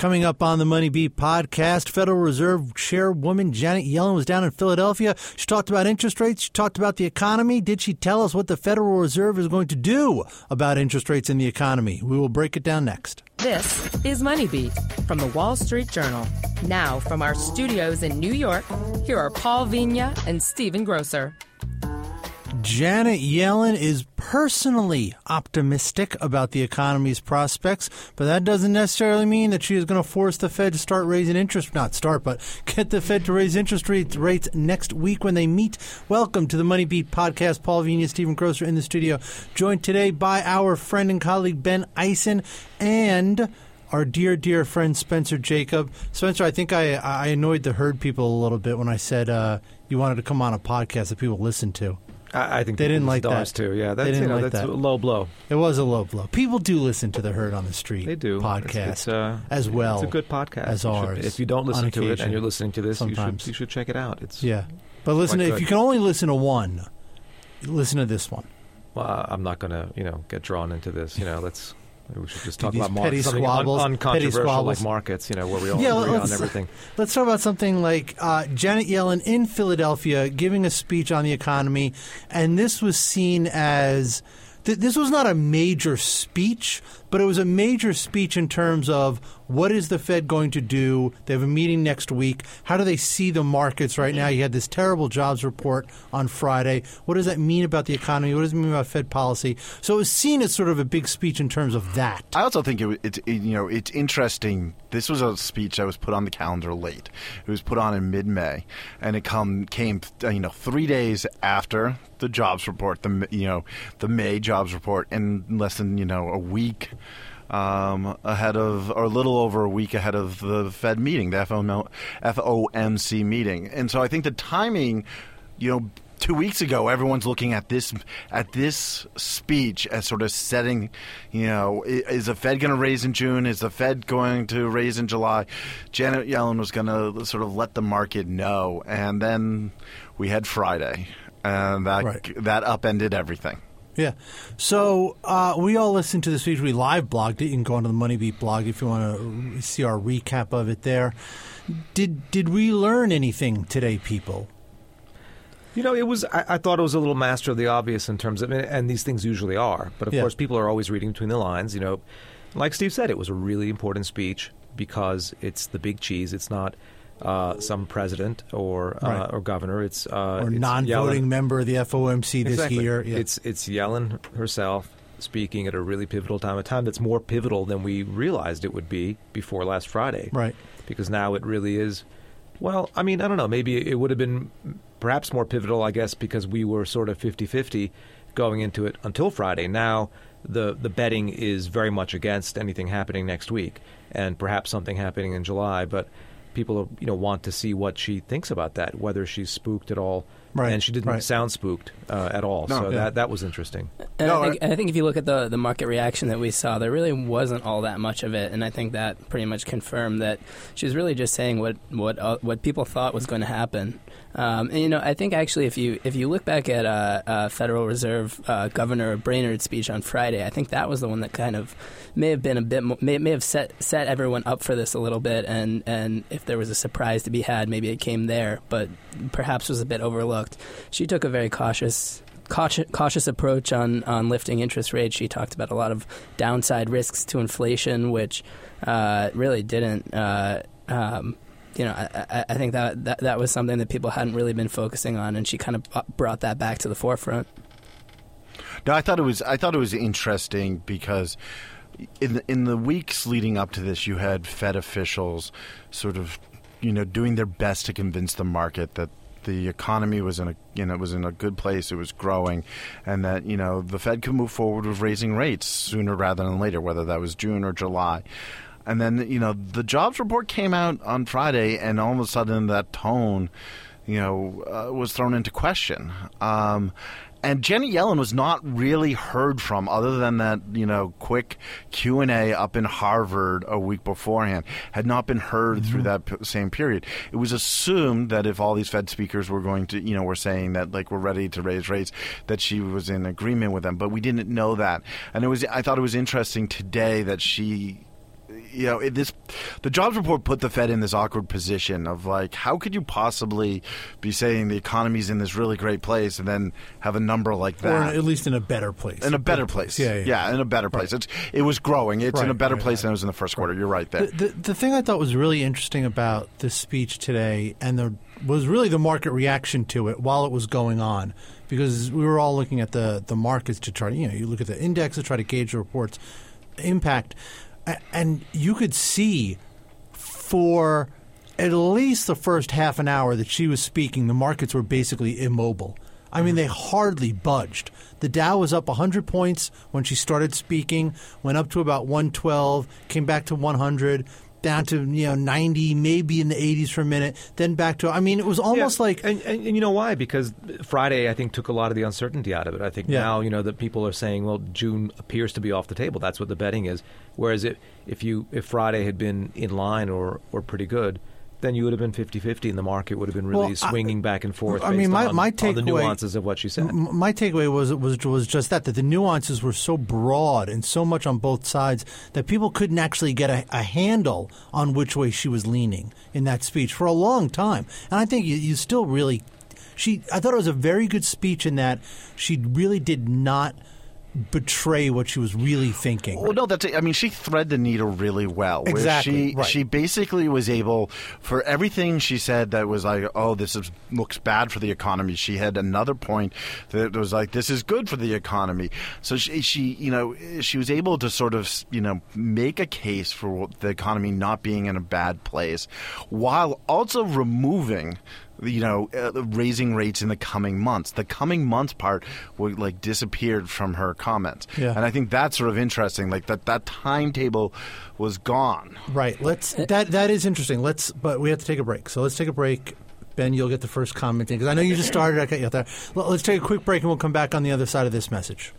Coming up on the Money Beat podcast, Federal Reserve Chairwoman Janet Yellen was down in Philadelphia. She talked about interest rates. She talked about the economy. Did she tell us what the Federal Reserve is going to do about interest rates in the economy? We will break it down next. This is Money Beat from the Wall Street Journal. Now, from our studios in New York, here are Paul Vigna and Stephen Grocer. Janet Yellen is personally optimistic about the economy's prospects, but that doesn't necessarily mean that she is going to force the Fed to start raising interest, not start, but get the Fed to raise interest rates, next week when they meet. Welcome to the Money Beat podcast. Paul Vigna, Stephen Grocer in the studio, joined today by our friend and colleague Ben Eisen and our dear, dear friend Spencer Jakab. Spencer, I think I, I annoyed the Heard people a little bit when I said uh, you wanted to come on a podcast that people listen to. I, I think They didn't like that. too. Yeah, They that's didn't you know like that's that. a low blow. It was a low blow. People do listen to the Herd on the Street They do podcast It's, it's, uh, as well. It's a good podcast as You should- ours, if you don't listen on to it and you're listening to this, you should you should check it out. It's Yeah, but listen, Quite if you can only listen to one, listen to this one. Well, I'm not going to you know get drawn into this. You know, let's we should just talk about petty markets, something squabbles- un- petty squabbles. like markets. You know, where we all Yeah, agree on everything. Let's talk about something like uh, Janet Yellen in Philadelphia giving a speech on the economy, and this was seen as th- this was not a major speech, but it was a major speech in terms of what is the Fed going to do. They have a meeting next week. How do they see the markets right now? You had this terrible jobs report on Friday. What does that mean about the economy? What does it mean about Fed policy? So it was seen as sort of a big speech in terms of that. I also think it's it, you know it's interesting. This was a speech that was put on the calendar late. It was put on in mid-May, and it come came uh, you know three days after the jobs report, the you know the May jobs report, and less than you know a week um, ahead of, or a little over a week ahead of the Fed meeting, the FOMC meeting. And so I think the timing, you know, two weeks ago, everyone's looking at this at this speech as sort of setting, you know, is the Fed going to raise in June? Is the Fed going to raise in July? Janet Yellen was going to sort of let the market know, and then we had Friday, and that Right. that upended everything. Yeah. So uh, we all listened to the speech. We live blogged it. You can go onto the Money Beat blog if you want to see our recap of it there. Did did we learn anything today, people? You know, it was. I, I thought it was a little master of the obvious in terms of, and these things usually are. But of Yeah. course, people are always reading between the lines. You know, like Steve said, it was a really important speech because it's the big cheese. It's not uh, some president or uh, Right. or governor. It's uh, Or it's non-voting Yellen. member of the FOMC this exactly. year? Yeah. It's it's Yellen herself speaking at a really pivotal time, a time that's more pivotal than we realized it would be before last Friday. right. because now it really is. Well, I mean, I don't know. Maybe it would have been perhaps more pivotal, I guess, because we were sort of 50-50 going into it until Friday. Now the the betting is very much against anything happening next week, and perhaps something happening in July. But people, you know, want to see what she thinks about that, whether she's spooked at all. Right, And she didn't right. sound spooked uh, at all. No. so Yeah. that that was interesting. And No, I, think, and I think if you look at the, the market reaction that we saw, there really wasn't all that much of it, and I think that pretty much confirmed that she was really just saying what what uh, what people thought was going to happen. Um, and you know, I think actually, if you if you look back at uh, uh, Federal Reserve uh, Governor Brainard's speech on Friday, I think that was the one that kind of may have been a bit mo- may, may have set set everyone up for this a little bit, and and if there was a surprise to be had, maybe it came there, but perhaps was a bit overlooked. She took a very cautious cautious, approach on, on lifting interest rates. She talked about a lot of downside risks to inflation, which uh, really didn't. Uh, um, you know, I, I- I think that, that that was something that people hadn't really been focusing on, and she kind of brought that back to the forefront. No, I thought it was I thought it was interesting because in the, in the weeks leading up to this, you had Fed officials sort of you know doing their best to convince the market that the economy was in a you know was in a good place, it was growing, and that you know the Fed could move forward with raising rates sooner rather than later, whether that was June or July. And then you know the jobs report came out on Friday, and all of a sudden that tone, you know, uh, was thrown into question. Um, and Jenny Yellen was not really heard from, other than that you know quick Q and A up in Harvard a week beforehand. Had not been heard mm-hmm. through that p- same period. It was assumed that if all these Fed speakers were going to, you know, were saying that like we're ready to raise rates, that she was in agreement with them. But we didn't know that, and it was. I thought it was interesting today that she you know, it, this the jobs report put the Fed in this awkward position of like, how could you possibly be saying the economy's in this really great place and then have a number like that, or at least in a better place. in a better place? Yeah, yeah, yeah. in a better place. It's it was growing. It's in a better right, place right. than it was in the first quarter. You're right there. The, the, the thing I thought was really interesting about this speech today, and the was really the market reaction to it while it was going on, because we were all looking at the the markets to try to you know you look at the index to try to gauge the report's impact, and you could see for at least the first half an hour that she was speaking, the markets were basically immobile. I mean, mm-hmm. they hardly budged. The Dow was up 100 points when she started speaking, went up to about 112, came back to 100, down to you know 90, maybe in the 80s for a minute, then back to. I mean, it was almost Yeah, like and, and, and you know why? Because Friday, I think, took a lot of the uncertainty out of it. I think Yeah. now, you know, that people are saying, well, June appears to be off the table. That's what the betting is. Whereas it, if you if Friday had been in line or or pretty good, then you would have been 50-50 and the market would have been really Well, I- swinging back and forth. I mean, my- on, my on the takeaway- nuances of what she said. M- My takeaway was was was just that that the nuances were so broad and so much on both sides that people couldn't actually get a, a handle on which way she was leaning in that speech for a long time. And I think you, you still really she I thought it was a very good speech in that she really did not betray what she was really thinking. Well, no, that's. I mean, she thread the needle really well. where Exactly, She right. she basically was able for everything she said that was like, oh, this is, looks bad for the economy. She had another point that was like, this is good for the economy. So she, she you know, she was able to sort of you know make a case for the economy not being in a bad place, while also removing you know, uh, raising rates in the coming months. The coming months part would like disappeared from her comments, Yeah. and I think that's sort of interesting. Like that that timetable was gone. Right. Let's that that is interesting. Let's but we have to take a break. So let's take a break. Ben, you'll get the first comment because I know you just started. I got you out there. Let's take a quick break and we'll come back on the other side of this message.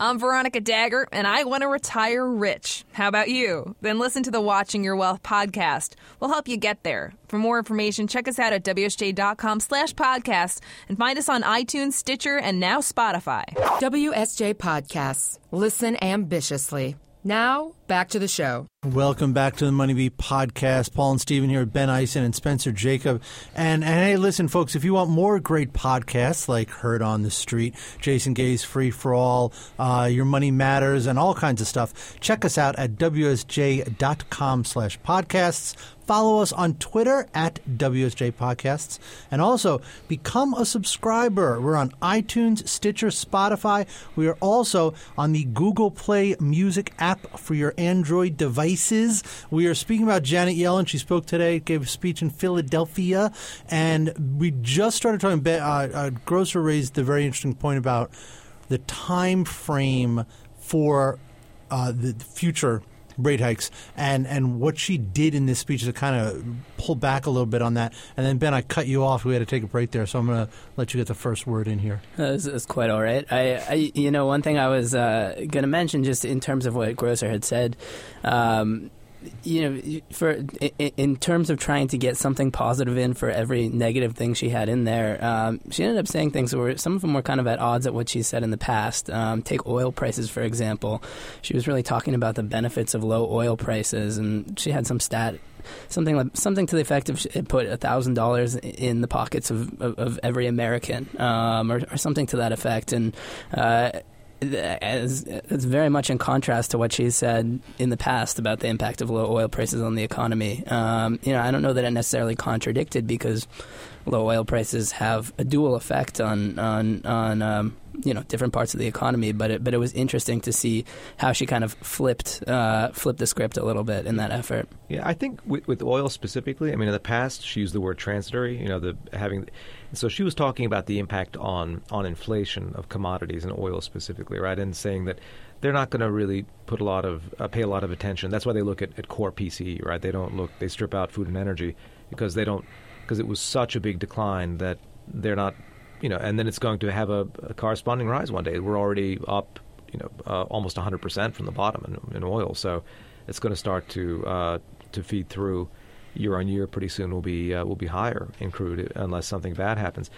I'm Veronica Dagher, and I want to retire rich. How about you? Then listen to the Watching Your Wealth podcast. We'll help you get there. For more information, check us out at WSJ.com slash podcast and find us on iTunes, Stitcher, and now Spotify. WSJ Podcasts. Listen ambitiously. Now, back to the show. Welcome back to the Money Beat podcast. Paul and Stephen here, Ben Eisen and Spencer Jakab. And, and hey, listen, folks, if you want more great podcasts like Heard on the Street, Jason Gay's Free for All, uh, Your Money Matters, and all kinds of stuff, check us out at WSJ.com slash podcasts. Follow us on Twitter at WSJ Podcasts. And also become a subscriber. We're on iTunes, Stitcher, Spotify. We are also on the Google Play Music app for your Android devices. We are speaking about Janet Yellen. She spoke today, gave a speech in Philadelphia. And we just started talking uh, uh, Grocer raised the very interesting point about the time frame for uh, the future rate hikes and and what she did in this speech is to kind of pull back a little bit on that. And then Ben I cut you off. We had to take a break there so I'm going to let you get the first word in here. It's quite all right. I, I, you know, one thing I was uh, going to mention, just in terms of what Grocer had said, um, you know, for in, terms of trying to get something positive in for every negative thing she had in there, um, she ended up saying things that were some of them were kind of at odds at what she said in the past. Um, take oil prices for example. She was really talking about the benefits of low oil prices, and she had some stat something like something to the effect of it put thousand dollars in the pockets of, of, of every American, um, or, or something to that effect, and. Uh, as, it's very much in contrast to what she said in the past about the impact of low oil prices on the economy. Um, you know, I don't know that it necessarily contradicted because low oil prices have a dual effect on on on um, you know different parts of the economy. But it, but it was interesting to see how she kind of flipped uh, flipped the script a little bit in that effort. Yeah, I think with, with oil specifically, I mean, in the past she used the word transitory. You know, the having, so she was talking about the impact on on inflation of commodities and oil specifically, right? And saying that they're not going to really put a lot of uh, pay a lot of attention. That's why they look at, at core PCE, right? They don't look, they strip out food and energy because they don't because it was such a big decline that they're not, you know, and then it's going to have a, a corresponding rise one day. We're already up, you know, uh, almost 100 percent from the bottom in, in oil, so it's going to start to uh, to feed through year on year. Pretty soon will be uh, will be higher in crude unless something bad happens.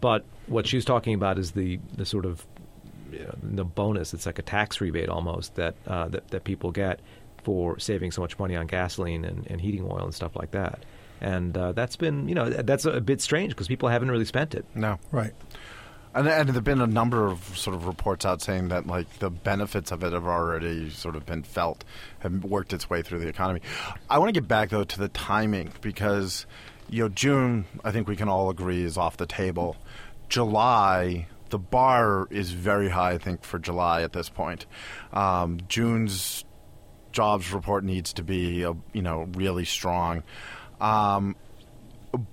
But what she's talking about is the the sort of you know, the bonus. It's like a tax rebate almost that uh, that that people get for saving so much money on gasoline and, and heating oil and stuff like that. And uh, that's been, you know, that's a bit strange because people haven't really spent it. No. Right. And, and there have been a number of sort of reports out saying that like the benefits of it have already sort of been felt, have worked its way through the economy. I want to get back though to the timing because you know June I think we can all agree is off the table. July the bar is very high I think for July at this point. Um, June's jobs report needs to be uh, you know really strong. Um,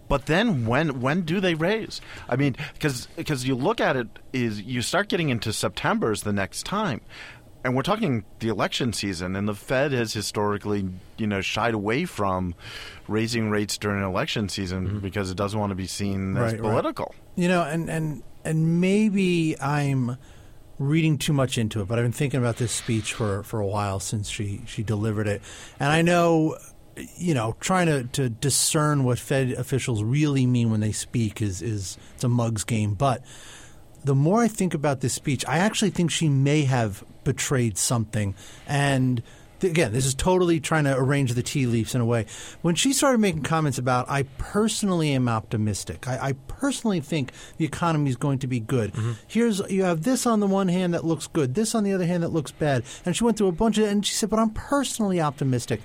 but then when when do they raise? I mean, because because you look at it is you start getting into September's the next time, and we're talking the election season, and the Fed has historically you know shied away from raising rates during election season Mm-hmm. because it doesn't want to be seen as Right, right. political. You know, and and and maybe I'm reading too much into it, but I've been thinking about this speech for for a while since she she delivered it, and I know. You know, trying to, to discern what Fed officials really mean when they speak is, is it's a mug's game. But the more I think about this speech, I actually think she may have betrayed something. And th- again, this is totally trying to arrange the tea leaves in a way. When she started making comments about, I personally am optimistic. I, I personally think the economy is going to be good. Mm-hmm. Here's you have this on the one hand that looks good, this on the other hand that looks bad. And she went through a bunch of, and she said, but I'm personally optimistic.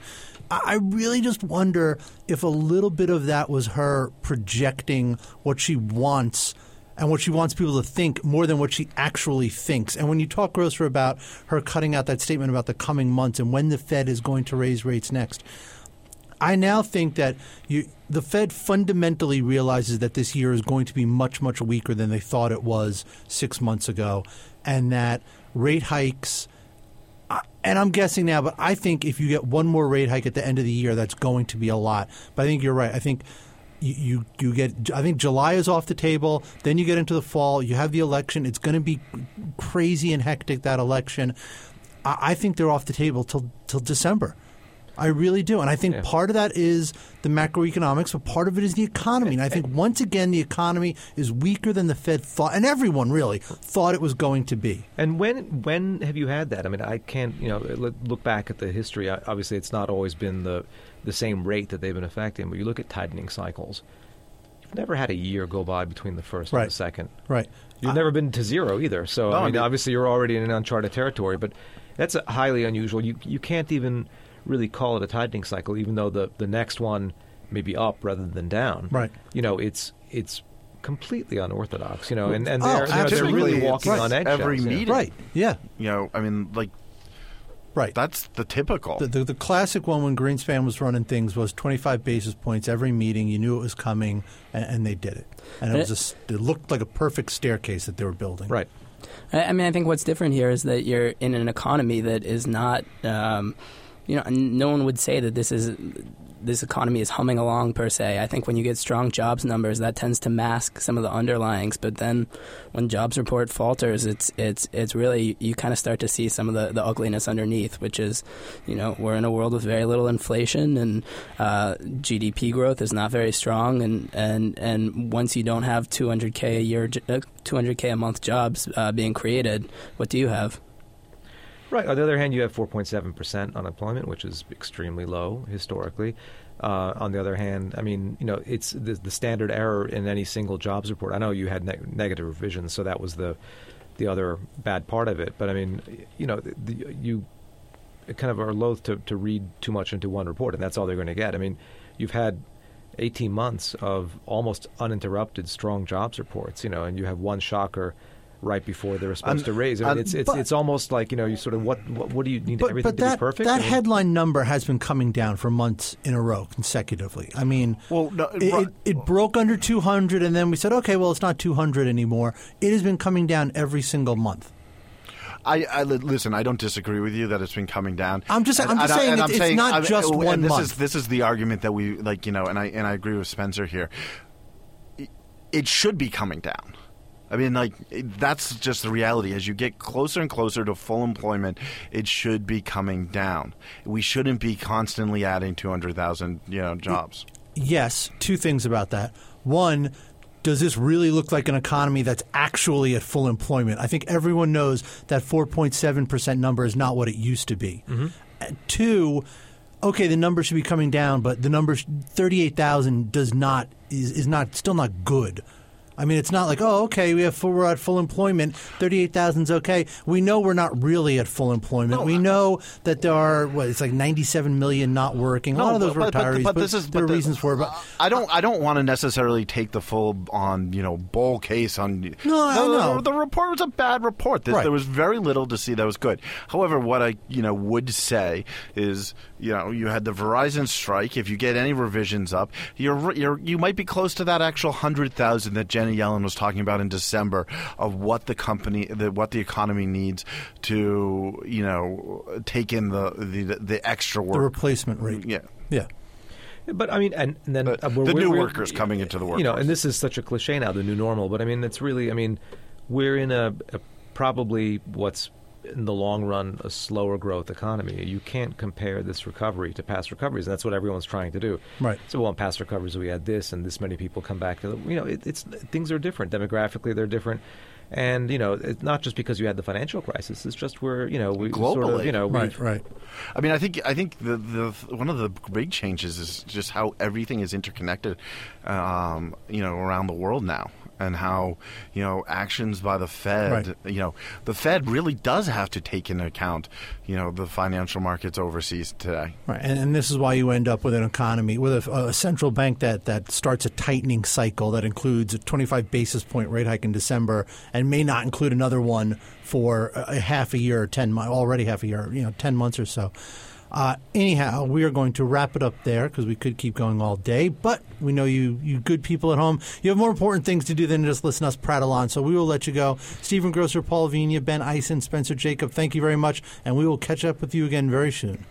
I really just wonder if a little bit of that was her projecting what she wants and what she wants people to think more than what she actually thinks. And when you talk, Grocer, about her cutting out that statement about the coming months and when the Fed is going to raise rates next, I now think that you, the Fed fundamentally realizes that this year is going to be much, much weaker than they thought it was six months ago, and that rate hikes. And I'm guessing now, but I think if you get one more rate hike at the end of the year, that's going to be a lot. But I think you're right. I think you, you you get. I think July is off the table. Then you get into the fall. You have the election. It's going to be crazy and hectic that election. I, I think they're off the table till till December. I really do. And I think Yeah. part of that is the macroeconomics, but part of it is the economy. And I think once again, the economy is weaker than the Fed thought, and everyone really thought it was going to be. And when when have you had that? I mean, I can't you know look- back at the history. Obviously, it's not always been the the same rate that they've been affecting. But you look at tightening cycles. You've never had a year go by between the first and the second. Right. You've never been to zero either. So No, I I mean, mean- obviously, you're already in an uncharted territory. But that's a highly unusual. You you can't even really call it a tightening cycle, even though the the next one may be up rather than down. Right. You know, it's it's completely unorthodox. You know, and and Oh, they're, you know, they're really walking right. on eggshells. Every you know. meeting. Right. Yeah. You know, I mean, like Right. that's the typical. The, the, the classic one when Greenspan was running things was 25 basis points every meeting. You knew it was coming, and, and they did it. And it was just, it looked like a perfect staircase that they were building. Right. I, I mean, I think what's different here is that you're in an economy that is not, um, you know, no one would say that this is this economy is humming along per se. I think when you get strong jobs numbers, that tends to mask some of the underlyings. But then, when jobs report falters, it's it's it's really you kind of start to see some of the, the ugliness underneath, which is, you know, we're in a world with very little inflation and uh, GDP growth is not very strong, and and and once you don't have 200k a year, uh, 200k a month jobs uh, being created, what do you have? Right. On the other hand, you have 4.7% unemployment, which is extremely low historically. Uh, on the other hand, I mean, you know, it's the, the standard error in any single jobs report. I know you had neg- negative revisions, so that was the the other bad part of it. But I mean, you know, the, you kind of are loath to, to read too much into one report, and that's all they're going to get. I mean, you've had 18 months of almost uninterrupted strong jobs reports, you know, and you have one shocker right before they were supposed And- to raise. I mean, and- it's it's but- it's almost like you know, you sort of what what, what do you need But, everything but to that, be perfect? that I mean, headline number has been coming down for months in a row consecutively. I mean, Well, no, it, right. it, it broke under 200, and then we said, okay, well, it's not 200 anymore. It has been coming down every single month. I, I listen. I don't disagree with you that it's been coming down. I'm just- I'm just and saying and it's- I'm it's not I mean, uh, just and one this month. Is, this is the argument that we like, you know, and I and I agree with Spencer here. It- It should be coming down. I mean, like that's just the reality. As you get closer and closer to full employment, it should be coming down. We shouldn't be constantly adding two hundred thousand, you know, jobs. Yes, two things about that. One, does this really look like an economy that's actually at full employment? I think everyone knows that 4.7% number is not what it used to be. Uh, Two, okay, the number should be coming down, but the number thirty-eight thousand does not is, is not still not good. I mean, it's not like, oh, okay, we have full, we're at full employment. Thirty-eight thousand is okay. We know we're not really at full employment. we know that there are what it's like ninety-seven million not working. A lot of those but, but- retirees, but, this is there are the- reasons for it. But I don't. I don't want to necessarily take the full on you know bull case on. No, I the. The, report was a bad report. There, Right. there was very little to see that was good. However, what I you know would say is you know you had the Verizon strike. If you get any revisions up, you're you're you might be close to that actual hundred thousand that Jenny Yellen was talking about in December of what the company, the, what the economy needs to you know take in the the, the extra work. the replacement rate, yeah. yeah. But I mean, and, and then uh, the we're- new we're- workers coming into the You know, and this is such a cliche now, the new normal. But I mean, it's really, I mean, we're in a, a probably what's in the long run a slower growth economy. You can't compare this recovery to past recoveries, and that's what everyone's trying to do. Right. So, well, in past recoveries, we had this, and this many people come back to the, you know, it, it's things are different demographically. They're different. And you know, it's not just because you had the financial crisis. It's just where you know we sort of, Globally. you know, Right, right. I mean, I think I think the, the one of the big changes is just how everything is interconnected, um, you know, around the world now, and how you know actions by the Fed. Right. You know, the Fed really does have to take into account, you know, the financial markets overseas today. Right, and, and this is why you end up with an economy with a, a central bank that, that starts a tightening cycle that includes a 25 basis point rate hike in December and may not include another one for a, a half a year or 10 already half a year, you know, 10 months or so. Uh, anyhow, we are going to wrap it up there because we could keep going all day. But we know you, you good people at home, you have more important things to do than just listen to us prattle on. So we will let you go. Stephen Grocer, Paul Vigna, Ben Eisen, Spencer Jakab, thank you very much. And we will catch up with you again very soon.